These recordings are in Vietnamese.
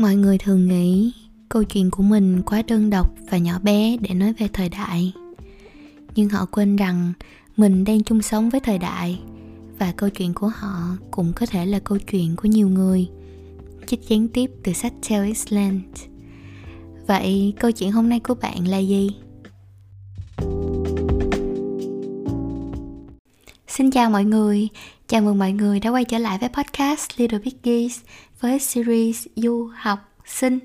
mọi người thường nghĩ câu chuyện của mình quá đơn độc và nhỏ bé để nói về thời đại. Nhưng họ quên rằng mình đang chung sống với thời đại và câu chuyện của họ cũng có thể là câu chuyện của nhiều người. Trích gián tiếp từ sách Tell Island vậy câu chuyện hôm nay của bạn là gì? Xin chào mọi người, chào mừng mọi người đã quay trở lại với podcast Little Big Geese với series du học sinh.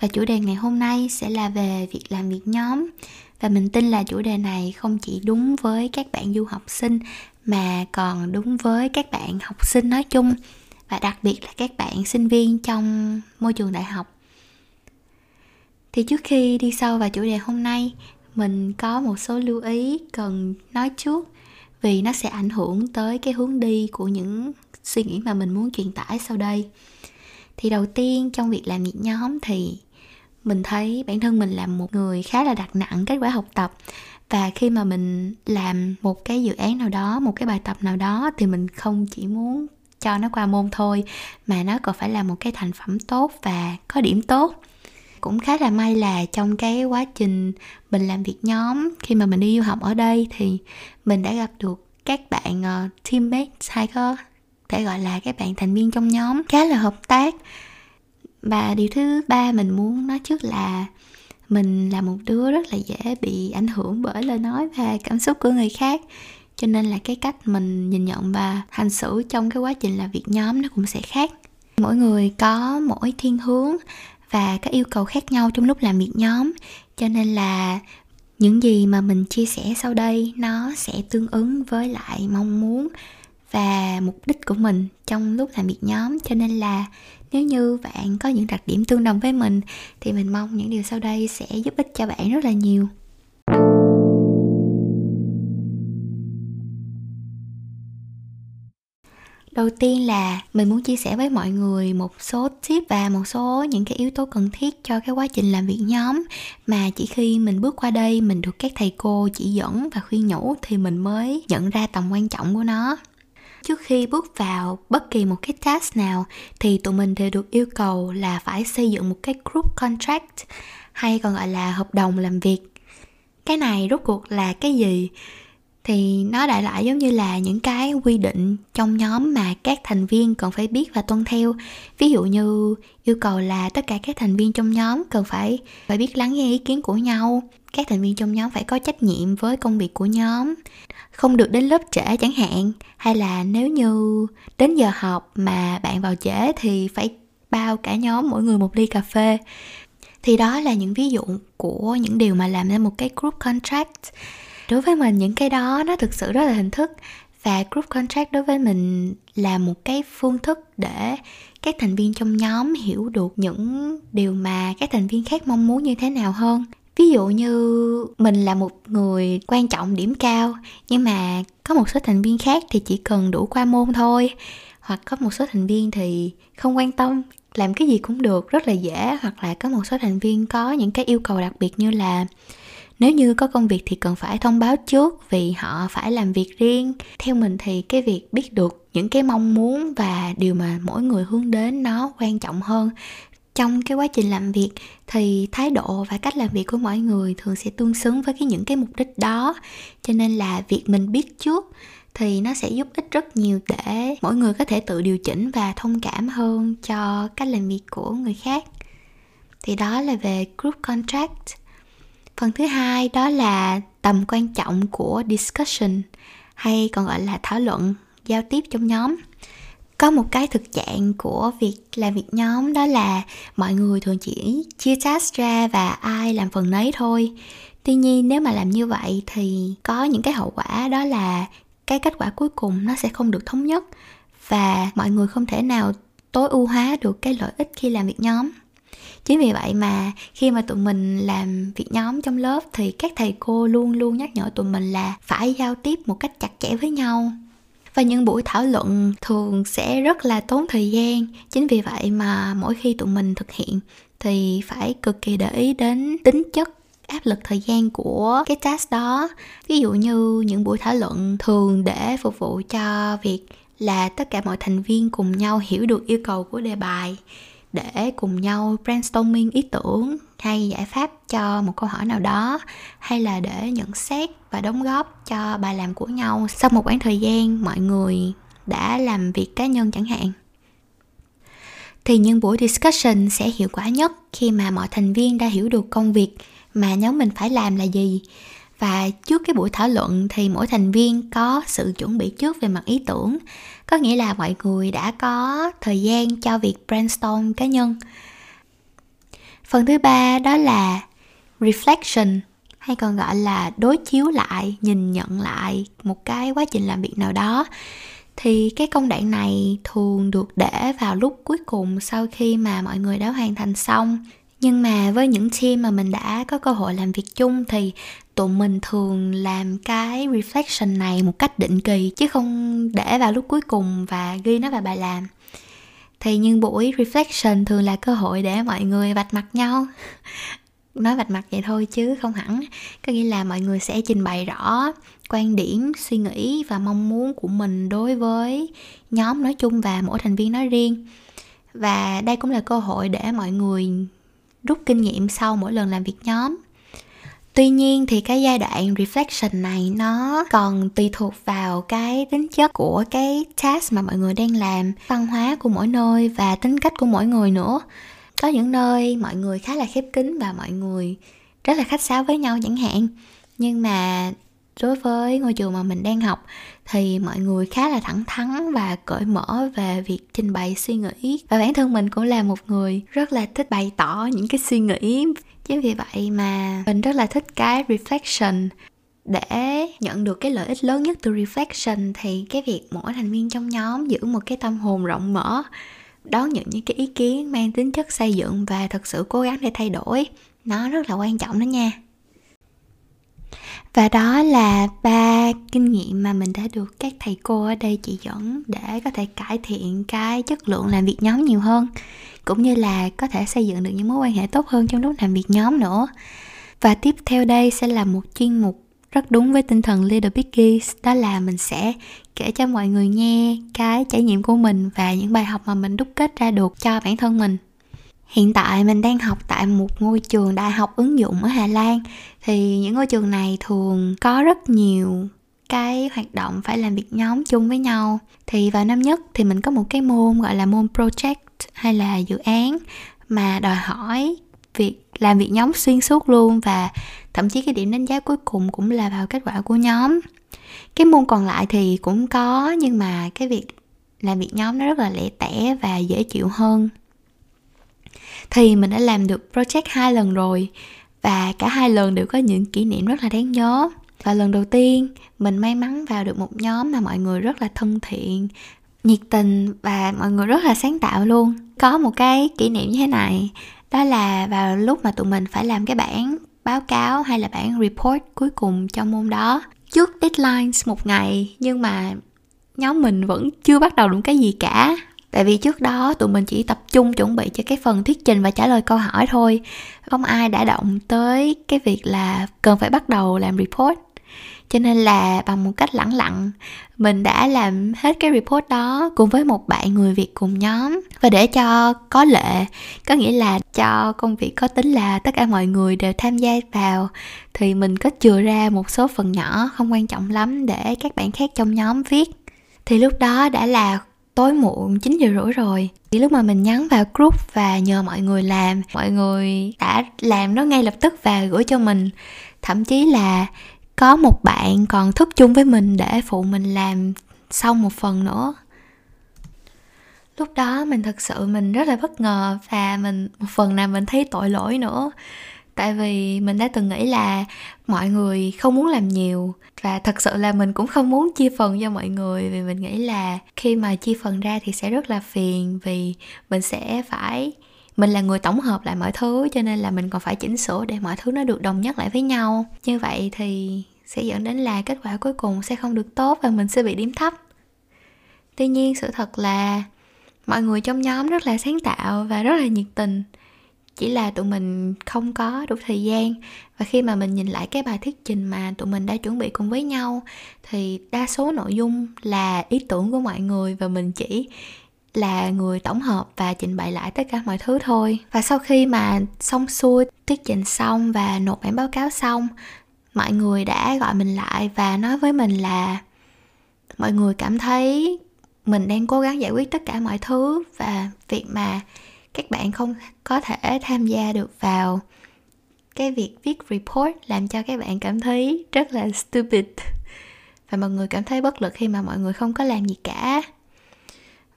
Và chủ đề ngày hôm nay sẽ là về việc làm việc nhóm. Và mình tin là chủ đề này không chỉ đúng với các bạn du học sinh, mà còn đúng với các bạn học sinh nói chung, và đặc biệt là các bạn sinh viên trong môi trường đại học. Thì trước khi đi sâu vào chủ đề hôm nay, mình có một số lưu ý cần nói trước, vì nó sẽ ảnh hưởng tới cái hướng đi của những suy nghĩ mà mình muốn truyền tải sau đây. Thì đầu tiên trong việc làm việc nhóm thì mình thấy bản thân mình là một người khá là đặt nặng kết quả học tập. Và khi mà mình làm một cái dự án nào đó một cái bài tập nào đó thì mình không chỉ muốn cho nó qua môn thôi mà nó còn phải là một cái thành phẩm tốt và có điểm tốt. Cũng khá là may là trong cái quá trình mình làm việc nhóm khi mà mình đi du học ở đây thì mình đã gặp được các bạn uh, teammates hay có thể gọi là các bạn thành viên trong nhóm, khá là hợp tác. Và điều thứ ba mình muốn nói trước là mình là một đứa rất là dễ bị ảnh hưởng bởi lời nói và cảm xúc của người khác. Cho nên là cái cách mình nhìn nhận và hành xử trong cái quá trình làm việc nhóm nó cũng sẽ khác. Mỗi người có mỗi thiên hướng và các yêu cầu khác nhau trong lúc làm việc nhóm. Cho nên là những gì mà mình chia sẻ sau đây nó sẽ tương ứng với lại mong muốn và mục đích của mình trong lúc làm việc nhóm. Cho nên là nếu như bạn có những đặc điểm tương đồng với mình, thì mình mong những điều sau đây sẽ giúp ích cho bạn rất là nhiều. Đầu tiên là mình muốn chia sẻ với mọi người một số tip và một số những cái yếu tố cần thiết cho cái quá trình làm việc nhóm. Mà chỉ khi mình bước qua đây, mình được các thầy cô chỉ dẫn và khuyên nhủ, thì mình mới nhận ra tầm quan trọng của nó trước khi bước vào bất kỳ một cái task nào, thì tụi mình đều được yêu cầu là phải xây dựng một cái group contract, hay còn gọi là hợp đồng làm việc. Cái này rốt cuộc là cái gì? Thì nó đại loại giống như là những cái quy định trong nhóm mà các thành viên cần phải biết và tuân theo. Ví dụ như yêu cầu là tất cả các thành viên trong nhóm cần phải phải biết lắng nghe ý kiến của nhau. Các thành viên trong nhóm phải có trách nhiệm với công việc của nhóm không được đến lớp trễ chẳng hạn. Hay là nếu như đến giờ học mà bạn vào trễ thì phải bao cả nhóm mỗi người một ly cà phê. Thì đó là những ví dụ của những điều mà làm ra một cái group contract. Đối với mình, những cái đó nó thực sự rất là hình thức. Và group contract đối với mình là một cái phương thức để các thành viên trong nhóm hiểu được những điều mà các thành viên khác mong muốn như thế nào hơn ví dụ như mình là một người quan trọng điểm cao, nhưng mà có một số thành viên khác thì chỉ cần đủ qua môn thôi. Hoặc có một số thành viên thì không quan tâm, làm cái gì cũng được, rất là dễ. Hoặc là có một số thành viên có những cái yêu cầu đặc biệt như là nếu như có công việc thì cần phải thông báo trước vì họ phải làm việc riêng. Theo mình thì cái việc biết được những cái mong muốn và điều mà mỗi người hướng đến nó quan trọng hơn trong cái quá trình làm việc thì thái độ và cách làm việc của mọi người thường sẽ tương xứng với cái những cái mục đích đó. Cho nên là việc mình biết trước thì nó sẽ giúp ích rất nhiều để mỗi người có thể tự điều chỉnh và thông cảm hơn cho cách làm việc của người khác. Thì đó là về group contract. Phần thứ hai đó là tầm quan trọng của discussion, hay còn gọi là thảo luận, giao tiếp trong nhóm có một cái thực trạng của việc làm việc nhóm, đó là mọi người thường chỉ chia task ra và ai làm phần nấy thôi. Tuy nhiên, nếu mà làm như vậy thì có những cái hậu quả, đó là cái kết quả cuối cùng nó sẽ không được thống nhất và mọi người không thể nào tối ưu hóa được cái lợi ích khi làm việc nhóm. Chính vì vậy mà khi mà tụi mình làm việc nhóm trong lớp thì các thầy cô luôn luôn nhắc nhở tụi mình là phải giao tiếp một cách chặt chẽ với nhau và những buổi thảo luận thường sẽ rất là tốn thời gian. Chính vì vậy mà mỗi khi tụi mình thực hiện thì phải cực kỳ để ý đến tính chất, áp lực thời gian của cái task đó. Ví dụ như những buổi thảo luận thường để phục vụ cho việc là tất cả mọi thành viên cùng nhau hiểu được yêu cầu của đề bài để cùng nhau brainstorming ý tưởng, hay giải pháp cho một câu hỏi nào đó, hay là để nhận xét và đóng góp cho bài làm của nhau sau một khoảng thời gian mọi người đã làm việc cá nhân chẳng hạn. Thì những buổi discussion sẽ hiệu quả nhất khi mà mọi thành viên đã hiểu được công việc mà nhóm mình phải làm là gì và trước cái buổi thảo luận thì mỗi thành viên có sự chuẩn bị trước về mặt ý tưởng. Có nghĩa là mọi người đã có thời gian cho việc brainstorm cá nhân. Phần thứ ba đó là reflection, hay còn gọi là đối chiếu lại, nhìn nhận lại một cái quá trình làm việc nào đó. Thì cái công đoạn này thường được để vào lúc cuối cùng sau khi mà mọi người đã hoàn thành xong nhưng mà với những team mà mình đã có cơ hội làm việc chung thì tụi mình thường làm cái reflection này một cách định kỳ, chứ không để vào lúc cuối cùng và ghi nó vào bài làm. Thì nhưng buổi reflection thường là cơ hội để mọi người vạch mặt nhau. Nói vạch mặt vậy thôi chứ không hẳn. Có nghĩa là mọi người sẽ trình bày rõ quan điểm, suy nghĩ và mong muốn của mình đối với nhóm nói chung và mỗi thành viên nói riêng. Và đây cũng là cơ hội để mọi người rút kinh nghiệm sau mỗi lần làm việc nhóm. Tuy nhiên thì cái giai đoạn reflection này nó còn tùy thuộc vào cái tính chất của cái task mà mọi người đang làm, văn hóa của mỗi nơi và tính cách của mỗi người nữa. Có những nơi mọi người khá là khép kín và mọi người rất là khách sáo với nhau chẳng hạn. Nhưng mà đối với ngôi trường mà mình đang học thì mọi người khá là thẳng thắn và cởi mở về việc trình bày suy nghĩ. Và bản thân mình cũng là một người rất là thích bày tỏ những cái suy nghĩ. Chính vì vậy mà mình rất là thích cái reflection. Để nhận được cái lợi ích lớn nhất từ reflection thì cái việc mỗi thành viên trong nhóm giữ một cái tâm hồn rộng mở, đón nhận những cái ý kiến mang tính chất xây dựng và thật sự cố gắng để thay đổi, nó rất là quan trọng đó nha và đó là ba kinh nghiệm mà mình đã được các thầy cô ở đây chỉ dẫn để có thể cải thiện cái chất lượng làm việc nhóm nhiều hơn, cũng như là có thể xây dựng được những mối quan hệ tốt hơn trong lúc làm việc nhóm nữa. Và tiếp theo đây sẽ là một chuyên mục rất đúng với tinh thần Little Biggies, đó là mình sẽ kể cho mọi người nghe cái trải nghiệm của mình và những bài học mà mình đúc kết ra được cho bản thân mình hiện tại mình đang học tại một ngôi trường đại học ứng dụng ở hà lan. Thì những ngôi trường này thường có rất nhiều cái hoạt động phải làm việc nhóm chung với nhau. Thì vào năm nhất thì mình có một cái môn gọi là môn project hay là dự án mà đòi hỏi việc làm việc nhóm xuyên suốt luôn và thậm chí cái điểm đánh giá cuối cùng cũng là vào kết quả của nhóm. Cái môn còn lại thì cũng có nhưng mà cái việc làm việc nhóm nó rất là lẻ tẻ và dễ chịu hơn thì mình đã làm được project hai lần rồi, và cả hai lần đều có những kỷ niệm rất là đáng nhớ. Và lần đầu tiên, mình may mắn vào được một nhóm mà mọi người rất là thân thiện, nhiệt tình và mọi người rất là sáng tạo luôn. Có một cái kỷ niệm như thế này, đó là vào lúc mà tụi mình phải làm cái bản báo cáo hay là bản report cuối cùng cho môn đó. Trước deadlines một ngày, nhưng mà nhóm mình vẫn chưa bắt đầu được cái gì cả tại vì trước đó tụi mình chỉ tập trung chuẩn bị cho cái phần thuyết trình và trả lời câu hỏi thôi. Không ai đã động tới cái việc là cần phải bắt đầu làm report. Cho nên là bằng một cách lẳng lặng, mình đã làm hết cái report đó cùng với một bạn người việt cùng nhóm. Và để cho có lệ, có nghĩa là cho công việc có tính là tất cả mọi người đều tham gia vào, thì mình có chừa ra một số phần nhỏ không quan trọng lắm để các bạn khác trong nhóm viết. Thì lúc đó đã là tối muộn 9 giờ rưỡi rồi. Thì lúc mà mình nhắn vào group và nhờ mọi người làm, mọi người đã làm nó ngay lập tức và gửi cho mình. Thậm chí là có một bạn còn thức chung với mình để phụ mình làm xong một phần nữa. Lúc đó mình thật sự mình rất là bất ngờ và mình, một phần nào mình thấy tội lỗi nữa tại vì mình đã từng nghĩ là mọi người không muốn làm nhiều và thật sự là mình cũng không muốn chia phần cho mọi người vì mình nghĩ là khi mà chia phần ra thì sẽ rất là phiền vì mình sẽ phải, mình là người tổng hợp lại mọi thứ cho nên là mình còn phải chỉnh sửa để mọi thứ nó được đồng nhất lại với nhau. Như vậy thì sẽ dẫn đến là kết quả cuối cùng sẽ không được tốt và mình sẽ bị điểm thấp. Tuy nhiên, sự thật là mọi người trong nhóm rất là sáng tạo và rất là nhiệt tình chỉ là tụi mình không có đủ thời gian. Và khi mà mình nhìn lại cái bài thuyết trình mà tụi mình đã chuẩn bị cùng với nhau, thì đa số nội dung là ý tưởng của mọi người và mình chỉ là người tổng hợp và trình bày lại tất cả mọi thứ thôi. Và sau khi mà xong xuôi, thuyết trình xong và nộp bản báo cáo xong, mọi người đã gọi mình lại và nói với mình là mọi người cảm thấy mình đang cố gắng giải quyết tất cả mọi thứ và việc mà các bạn không có thể tham gia được vào cái việc viết report làm cho các bạn cảm thấy rất là stupid. Và mọi người cảm thấy bất lực khi mà mọi người không có làm gì cả.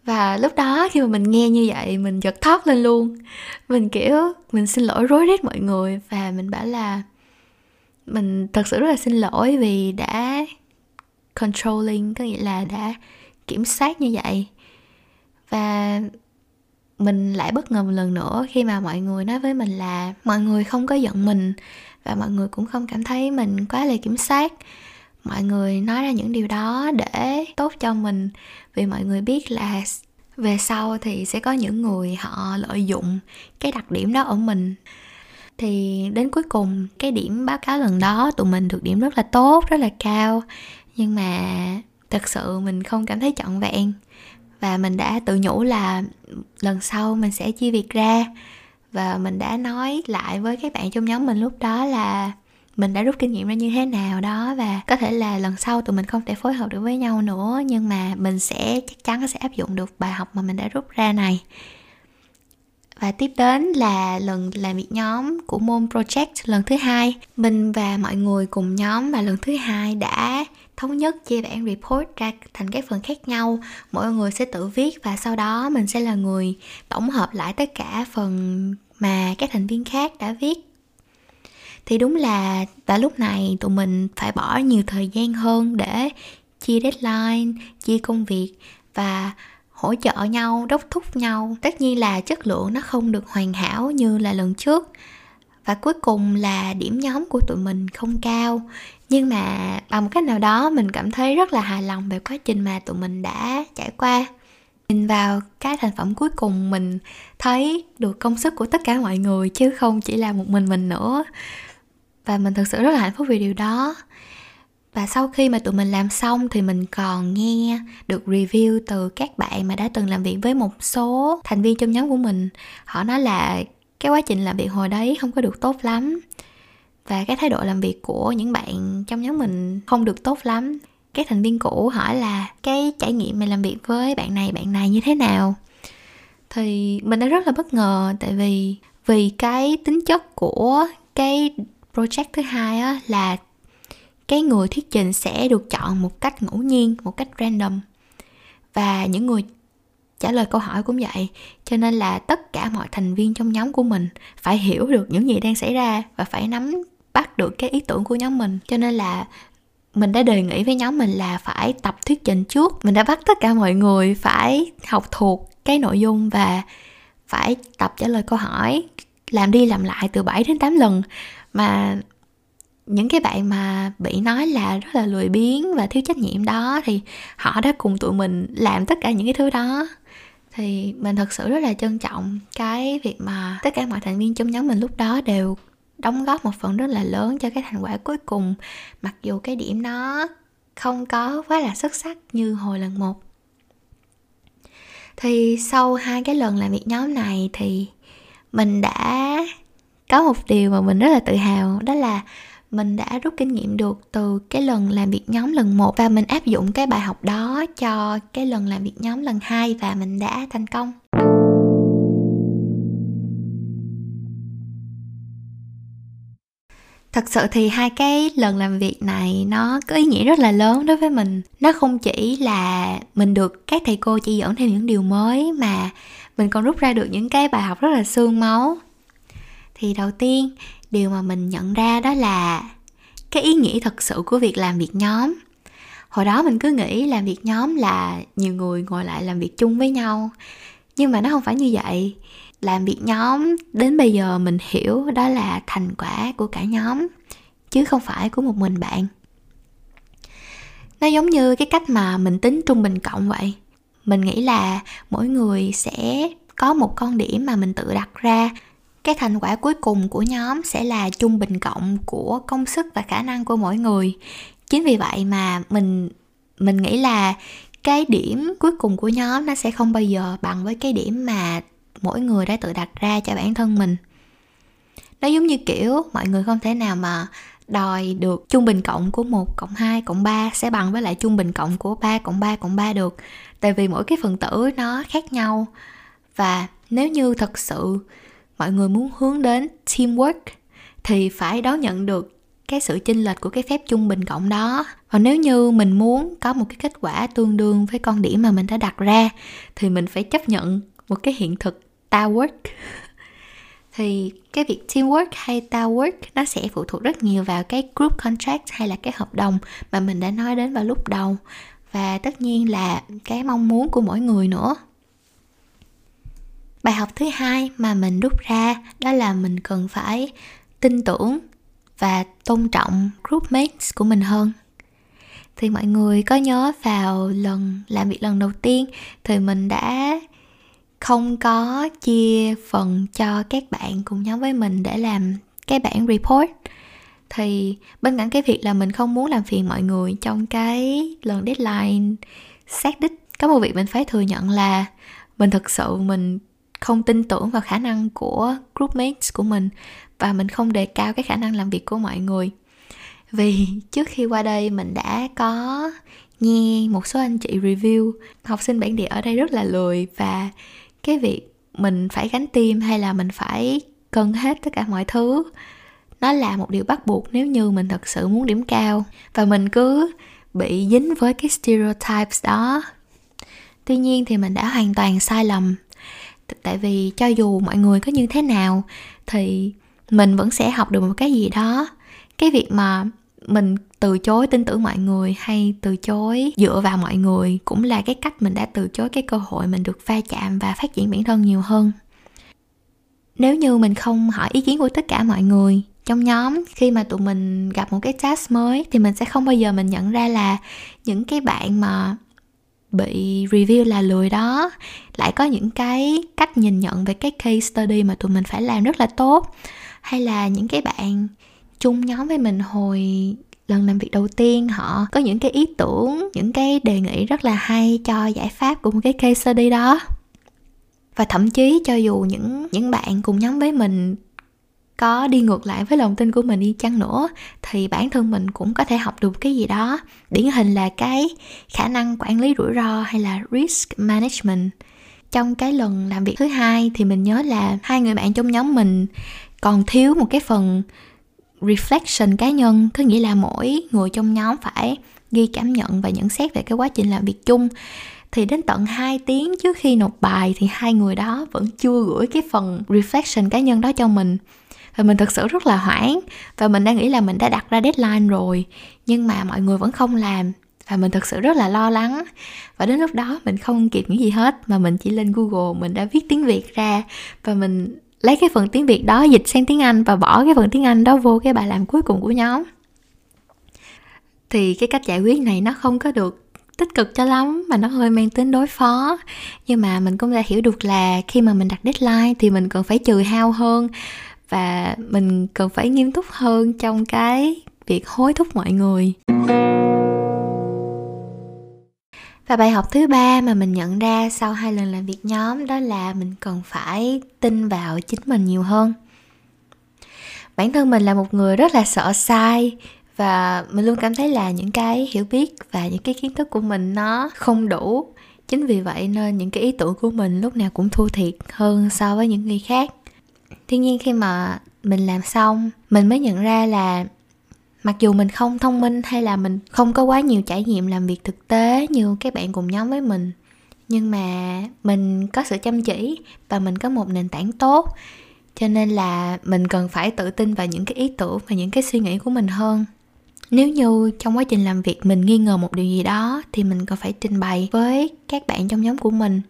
Và lúc đó khi mà mình nghe như vậy, mình giật thót lên luôn. Mình kiểu, mình xin lỗi rối rít mọi người và mình bảo là mình thật sự rất là xin lỗi vì đã controlling, có nghĩa là đã kiểm soát như vậy. Và mình lại bất ngờ một lần nữa khi mà mọi người nói với mình là mọi người không có giận mình và mọi người cũng không cảm thấy mình quá là kiểm soát. Mọi người nói ra những điều đó để tốt cho mình, vì mọi người biết là về sau thì sẽ có những người họ lợi dụng cái đặc điểm đó ở mình. Thì đến cuối cùng, cái điểm báo cáo lần đó tụi mình được điểm rất là tốt, rất là cao. Nhưng mà thật sự mình không cảm thấy trọn vẹn và mình đã tự nhủ là lần sau mình sẽ chia việc ra. Và mình đã nói lại với các bạn trong nhóm mình lúc đó là mình đã rút kinh nghiệm ra như thế nào đó và có thể là lần sau tụi mình không thể phối hợp được với nhau nữa, nhưng mà mình sẽ, chắc chắn sẽ áp dụng được bài học mà mình đã rút ra này. Và tiếp đến là lần làm việc nhóm của môn project lần thứ hai. Mình và mọi người cùng nhóm và lần thứ hai đã thống nhất chia bản report ra thành các phần khác nhau. Mỗi người sẽ tự viết và sau đó mình sẽ là người tổng hợp lại tất cả phần mà các thành viên khác đã viết. Thì đúng là tại lúc này tụi mình phải bỏ nhiều thời gian hơn để chia deadline, chia công việc và hỗ trợ nhau, đốc thúc nhau. Tất nhiên là chất lượng nó không được hoàn hảo như là lần trước và cuối cùng là điểm nhóm của tụi mình không cao. Nhưng mà bằng một cách nào đó, mình cảm thấy rất là hài lòng về quá trình mà tụi mình đã trải qua. Nhìn vào cái thành phẩm cuối cùng, mình thấy được công sức của tất cả mọi người, chứ không chỉ là một mình mình nữa. Và mình thực sự rất là hạnh phúc vì điều đó. Và sau khi mà tụi mình làm xong thì mình còn nghe được review từ các bạn mà đã từng làm việc với một số thành viên trong nhóm của mình. Họ nói là cái quá trình làm việc hồi đấy không có được tốt lắm. Và cái thái độ làm việc của những bạn trong nhóm mình không được tốt lắm. Các thành viên cũ hỏi là, cái trải nghiệm mày làm việc với bạn này bạn này như thế nào? Thì mình đã rất là bất ngờ, tại vì vì cái tính chất của cái project thứ hai á là cái người thuyết trình sẽ được chọn một cách ngẫu nhiên, một cách random. Và những người trả lời câu hỏi cũng vậy. Cho nên là tất cả mọi thành viên trong nhóm của mình phải hiểu được những gì đang xảy ra và phải nắm bắt được cái ý tưởng của nhóm mình. Cho nên là mình đã đề nghị với nhóm mình là phải tập thuyết trình trước. Mình đã bắt tất cả mọi người phải học thuộc cái nội dung và phải tập trả lời câu hỏi, làm đi làm lại từ 7 đến 8 lần. Mà những cái bạn mà bị nói là rất là lười biếng và thiếu trách nhiệm đó thì họ đã cùng tụi mình làm tất cả những cái thứ đó thì mình thật sự rất là trân trọng cái việc mà tất cả mọi thành viên trong nhóm mình lúc đó đều đóng góp một phần rất là lớn cho cái thành quả cuối cùng. Mặc dù cái điểm nó không có quá là xuất sắc như hồi lần một. Thì sau hai cái lần làm việc nhóm này thì mình đã có một điều mà mình rất là tự hào, đó là mình đã rút kinh nghiệm được từ cái lần làm việc nhóm lần 1 và mình áp dụng cái bài học đó cho cái lần làm việc nhóm lần 2 và mình đã thành công. thật sự thì hai cái lần làm việc này nó có ý nghĩa rất là lớn đối với mình nó không chỉ là mình được các thầy cô chỉ dẫn thêm những điều mới mà mình còn rút ra được những cái bài học rất là xương máu thì đầu tiên điều mà mình nhận ra đó là cái ý nghĩa thật sự của việc làm việc nhóm. Hồi đó mình cứ nghĩ làm việc nhóm là nhiều người ngồi lại làm việc chung với nhau. Nhưng mà nó không phải như vậy. Làm việc nhóm đến bây giờ mình hiểu đó là thành quả của cả nhóm, chứ không phải của một mình bạn. Nó giống như cái cách mà mình tính trung bình cộng vậy. Mình nghĩ là mỗi người sẽ có một con điểm mà mình tự đặt ra cái thành quả cuối cùng của nhóm sẽ là trung bình cộng của công sức và khả năng của mỗi người chính vì vậy mà mình mình nghĩ là cái điểm cuối cùng của nhóm nó sẽ không bao giờ bằng với cái điểm mà mỗi người đã tự đặt ra cho bản thân mình nó giống như kiểu mọi người không thể nào mà đòi được trung bình cộng của 1 cộng 2 cộng 3 sẽ bằng với lại trung bình cộng của 3 cộng 3 cộng 3 được. Tại vì mỗi cái phần tử nó khác nhau. Và nếu như thật sự mọi người muốn hướng đến teamwork thì phải đón nhận được cái sự chênh lệch của cái phép trung bình cộng đó. Và nếu như mình muốn có một cái kết quả tương đương với con điểm mà mình đã đặt ra, thì mình phải chấp nhận một cái hiện thực ta work. Thì cái việc teamwork hay ta work nó sẽ phụ thuộc rất nhiều vào cái group contract hay là cái hợp đồng mà mình đã nói đến vào lúc đầu. Và tất nhiên là cái mong muốn của mỗi người nữa bài học thứ hai mà mình rút ra đó là mình cần phải tin tưởng và tôn trọng groupmates của mình hơn. Thì mọi người có nhớ vào lần làm việc lần đầu tiên thì mình đã không có chia phần cho các bạn cùng nhóm với mình để làm cái bản report. Thì bên cạnh cái việc là mình không muốn làm phiền mọi người trong cái lần deadline xác đích, có một việc mình phải thừa nhận là mình thực sự mình không tin tưởng vào khả năng của groupmates của mình và mình không đề cao cái khả năng làm việc của mọi người. Vì trước khi qua đây mình đã có nghe một số anh chị review, học sinh bản địa ở đây rất là lười và cái việc mình phải gánh tim hay là mình phải cân hết tất cả mọi thứ, nó là một điều bắt buộc nếu như mình thật sự muốn điểm cao. Và mình cứ bị dính với cái stereotypes đó. Tuy nhiên thì mình đã hoàn toàn sai lầm tại vì cho dù mọi người có như thế nào, thì mình vẫn sẽ học được một cái gì đó. Cái việc mà mình từ chối tin tưởng mọi người hay từ chối dựa vào mọi người cũng là cái cách mình đã từ chối cái cơ hội mình được va chạm và phát triển bản thân nhiều hơn. Nếu như mình không hỏi ý kiến của tất cả mọi người trong nhóm khi mà tụi mình gặp một cái task mới, thì mình sẽ không bao giờ mình nhận ra là những cái bạn mà bị review là lười đó. Lại có những cái cách nhìn nhận về cái case study mà tụi mình phải làm rất là tốt. Hay là những cái bạn chung nhóm với mình hồi lần làm việc đầu tiên, họ có những cái ý tưởng, những cái đề nghị rất là hay cho giải pháp của một cái case study đó. Và thậm chí cho dù những những bạn cùng nhóm với mình có đi ngược lại với lòng tin của mình đi chăng nữa, thì bản thân mình cũng có thể học được cái gì đó. Điển hình là cái khả năng quản lý rủi ro hay là risk management. Trong cái lần làm việc thứ hai thì mình nhớ là hai người bạn trong nhóm mình còn thiếu một cái phần reflection cá nhân, có nghĩa là mỗi người trong nhóm phải ghi cảm nhận và nhận xét về cái quá trình làm việc chung. Thì đến tận 2 tiếng trước khi nộp bài thì hai người đó vẫn chưa gửi cái phần reflection cá nhân đó cho mình và mình thực sự rất là hoảng. Và mình đang nghĩ là mình đã đặt ra deadline rồi, nhưng mà mọi người vẫn không làm. Và mình thực sự rất là lo lắng. Và đến lúc đó mình không kịp nghĩ gì hết, mà mình chỉ lên google, mình đã viết tiếng việt ra. Và mình lấy cái phần tiếng việt đó dịch sang tiếng anh và bỏ cái phần tiếng anh đó vô cái bài làm cuối cùng của nhóm. Thì cái cách giải quyết này nó không có được tích cực cho lắm, mà nó hơi mang tính đối phó. Nhưng mà mình cũng đã hiểu được là khi mà mình đặt deadline thì mình cần phải trừ hao hơn và mình cần phải nghiêm túc hơn trong cái việc hối thúc mọi người. Và bài học thứ ba mà mình nhận ra sau hai lần làm việc nhóm đó là mình cần phải tin vào chính mình nhiều hơn. Bản thân mình là một người rất là sợ sai và mình luôn cảm thấy là những cái hiểu biết và những cái kiến thức của mình nó không đủ. Chính vì vậy nên những cái ý tưởng của mình lúc nào cũng thua thiệt hơn so với những người khác tuy nhiên khi mà mình làm xong, mình mới nhận ra là mặc dù mình không thông minh hay là mình không có quá nhiều trải nghiệm làm việc thực tế như các bạn cùng nhóm với mình, nhưng mà mình có sự chăm chỉ và mình có một nền tảng tốt, cho nên là mình cần phải tự tin vào những cái ý tưởng và những cái suy nghĩ của mình hơn. Nếu như trong quá trình làm việc mình nghi ngờ một điều gì đó, thì mình cần phải trình bày với các bạn trong nhóm của mình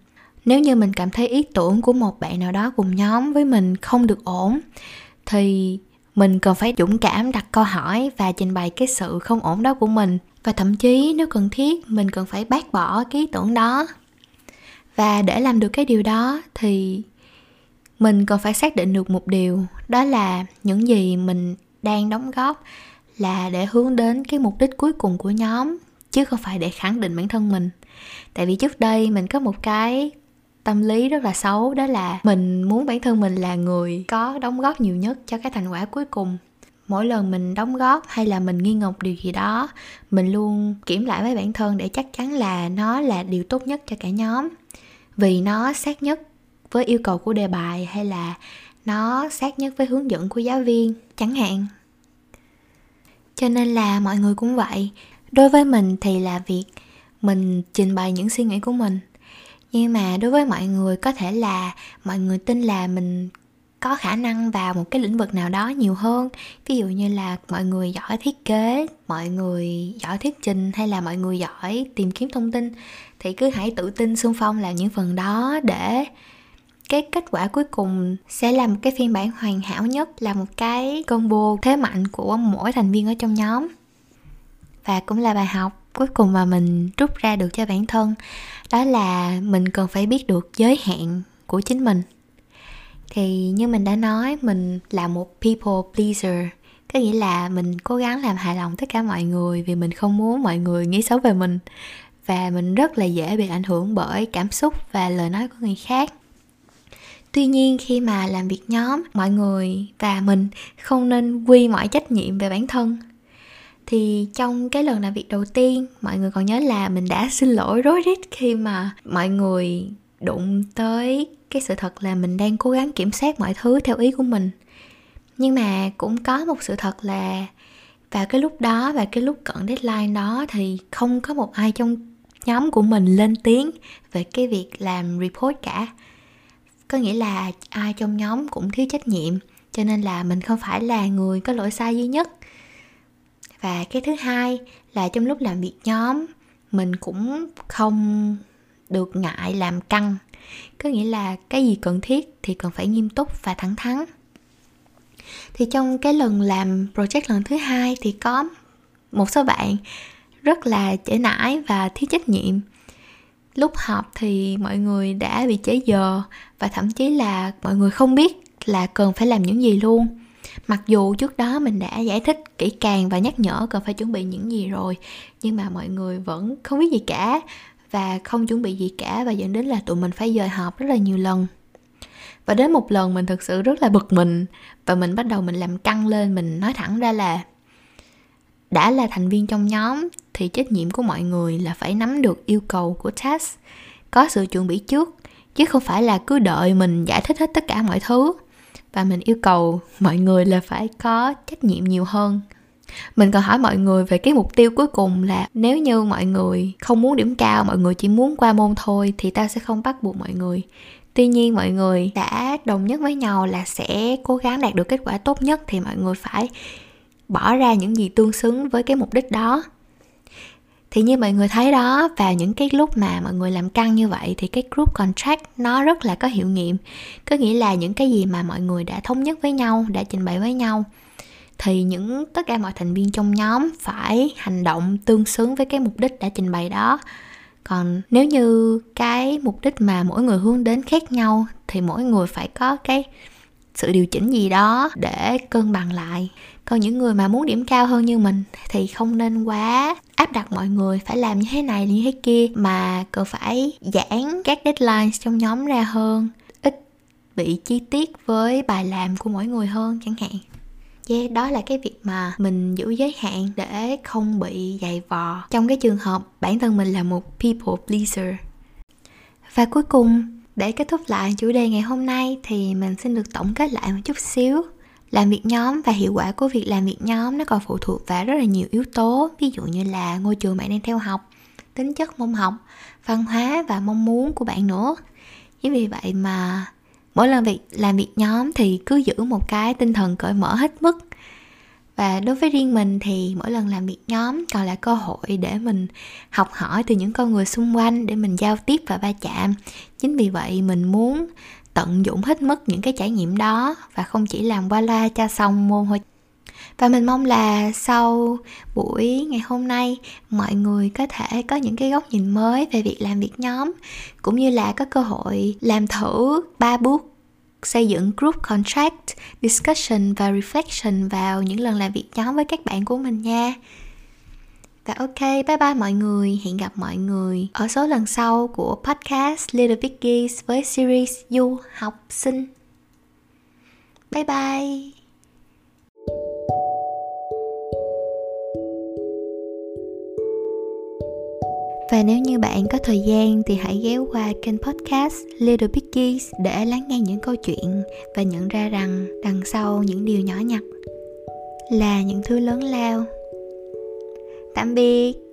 nếu như mình cảm thấy ý tưởng của một bạn nào đó cùng nhóm với mình không được ổn, thì mình cần phải dũng cảm đặt câu hỏi và trình bày cái sự không ổn đó của mình. Và thậm chí, nếu cần thiết, mình cần phải bác bỏ cái ý tưởng đó. Và để làm được cái điều đó, thì mình cần phải xác định được một điều, đó là những gì mình đang đóng góp là để hướng đến cái mục đích cuối cùng của nhóm, chứ không phải để khẳng định bản thân mình. Tại vì trước đây mình có một cái tâm lý rất là xấu, đó là mình muốn bản thân mình là người có đóng góp nhiều nhất cho cái thành quả cuối cùng. Mỗi lần mình đóng góp hay là mình nghi ngờ một điều gì đó, mình luôn kiểm lại với bản thân để chắc chắn là nó là điều tốt nhất cho cả nhóm. Vì nó sát nhất với yêu cầu của đề bài hay là nó sát nhất với hướng dẫn của giáo viên, chẳng hạn. Cho nên là mọi người cũng vậy. Đối với mình thì là việc mình trình bày những suy nghĩ của mình nhưng mà đối với mọi người, có thể là mọi người tin là mình có khả năng vào một cái lĩnh vực nào đó nhiều hơn. Ví dụ như là mọi người giỏi thiết kế, mọi người giỏi thuyết trình hay là mọi người giỏi tìm kiếm thông tin, thì cứ hãy tự tin xung phong làm những phần đó để cái kết quả cuối cùng sẽ là một cái phiên bản hoàn hảo nhất, là một cái combo thế mạnh của mỗi thành viên ở trong nhóm. Và cũng là bài học cuối cùng mà mình rút ra được cho bản thân, đó là mình cần phải biết được giới hạn của chính mình. Thì như mình đã nói, mình là một people pleaser, có nghĩa là mình cố gắng làm hài lòng tất cả mọi người vì mình không muốn mọi người nghĩ xấu về mình. Và mình rất là dễ bị ảnh hưởng bởi cảm xúc và lời nói của người khác. Tuy nhiên, khi mà làm việc nhóm, mọi người và mình không nên quy mọi trách nhiệm về bản thân thì trong cái lần làm việc đầu tiên, mọi người còn nhớ là mình đã xin lỗi rối rít khi mà mọi người đụng tới cái sự thật là mình đang cố gắng kiểm soát mọi thứ theo ý của mình. Nhưng mà cũng có một sự thật là vào cái lúc đó và cái lúc cận deadline đó thì không có một ai trong nhóm của mình lên tiếng về cái việc làm report cả. Có nghĩa là ai trong nhóm cũng thiếu trách nhiệm, cho nên là mình không phải là người có lỗi sai duy nhất và cái thứ hai là trong lúc làm việc nhóm, mình cũng không được ngại làm căng. Có nghĩa là cái gì cần thiết thì cần phải nghiêm túc và thẳng thắn. Thì trong cái lần làm project lần thứ hai thì có một số bạn rất là trễ nải và thiếu trách nhiệm. Lúc họp thì mọi người đã bị trễ giờ và thậm chí là mọi người không biết là cần phải làm những gì luôn mặc dù trước đó mình đã giải thích kỹ càng và nhắc nhở cần phải chuẩn bị những gì rồi, nhưng mà mọi người vẫn không biết gì cả và không chuẩn bị gì cả và dẫn đến là tụi mình phải dời họp rất là nhiều lần. Và đến một lần mình thực sự rất là bực mình và mình bắt đầu mình làm căng lên, mình nói thẳng ra là đã là thành viên trong nhóm thì trách nhiệm của mọi người là phải nắm được yêu cầu của task, có sự chuẩn bị trước, chứ không phải là cứ đợi mình giải thích hết tất cả mọi thứ và mình yêu cầu mọi người là phải có trách nhiệm nhiều hơn. Mình còn hỏi mọi người về cái mục tiêu cuối cùng là nếu như mọi người không muốn điểm cao, mọi người chỉ muốn qua môn thôi thì ta sẽ không bắt buộc mọi người. Tuy nhiên mọi người đã đồng nhất với nhau là sẽ cố gắng đạt được kết quả tốt nhất thì mọi người phải bỏ ra những gì tương xứng với cái mục đích đó thì như mọi người thấy đó, vào những cái lúc mà mọi người làm căng như vậy thì cái group contract nó rất là có hiệu nghiệm. Có nghĩa là những cái gì mà mọi người đã thống nhất với nhau, đã trình bày với nhau, thì những, tất cả mọi thành viên trong nhóm phải hành động tương xứng với cái mục đích đã trình bày đó. Còn nếu như cái mục đích mà mỗi người hướng đến khác nhau thì mỗi người phải có cái sự điều chỉnh gì đó để cân bằng lại. Còn những người mà muốn điểm cao hơn như mình thì không nên quá áp đặt mọi người phải làm như thế này như thế kia mà cần phải giãn các deadline trong nhóm ra hơn ít bị chi tiết với bài làm của mỗi người hơn chẳng hạn. Yeah, đó là cái việc mà mình giữ giới hạn để không bị dày vò. Trong cái trường hợp bản thân mình là một people pleaser. Và cuối cùng để kết thúc lại chủ đề ngày hôm nay thì mình xin được tổng kết lại một chút xíu. Làm việc nhóm và hiệu quả của việc làm việc nhóm nó còn phụ thuộc vào rất là nhiều yếu tố, ví dụ như là ngôi trường bạn đang theo học, tính chất môn học, văn hóa và mong muốn của bạn nữa. Chính vì vậy mà mỗi lần việc, làm việc nhóm thì cứ giữ một cái tinh thần cởi mở hết mức và đối với riêng mình thì mỗi lần làm việc nhóm còn là cơ hội để mình học hỏi từ những con người xung quanh để mình giao tiếp và va chạm. Chính vì vậy mình muốn tận dụng hết mức những cái trải nghiệm đó và không chỉ làm qua loa cho xong môn thôi. Và mình mong là sau buổi ngày hôm nay, mọi người có thể có những cái góc nhìn mới về việc làm việc nhóm, cũng như là có cơ hội làm thử ba bước xây dựng group contract, discussion và reflection vào những lần làm việc nhóm với các bạn của mình nha. và ok bye bye mọi người. Hẹn gặp mọi người ở số lần sau của podcast little Biggies với series du học sinh. Bye bye. Và nếu như bạn có thời gian thì hãy ghé qua kênh podcast Little Biggies để lắng nghe những câu chuyện và nhận ra rằng đằng sau những điều nhỏ nhặt là những thứ lớn lao. Tạm biệt.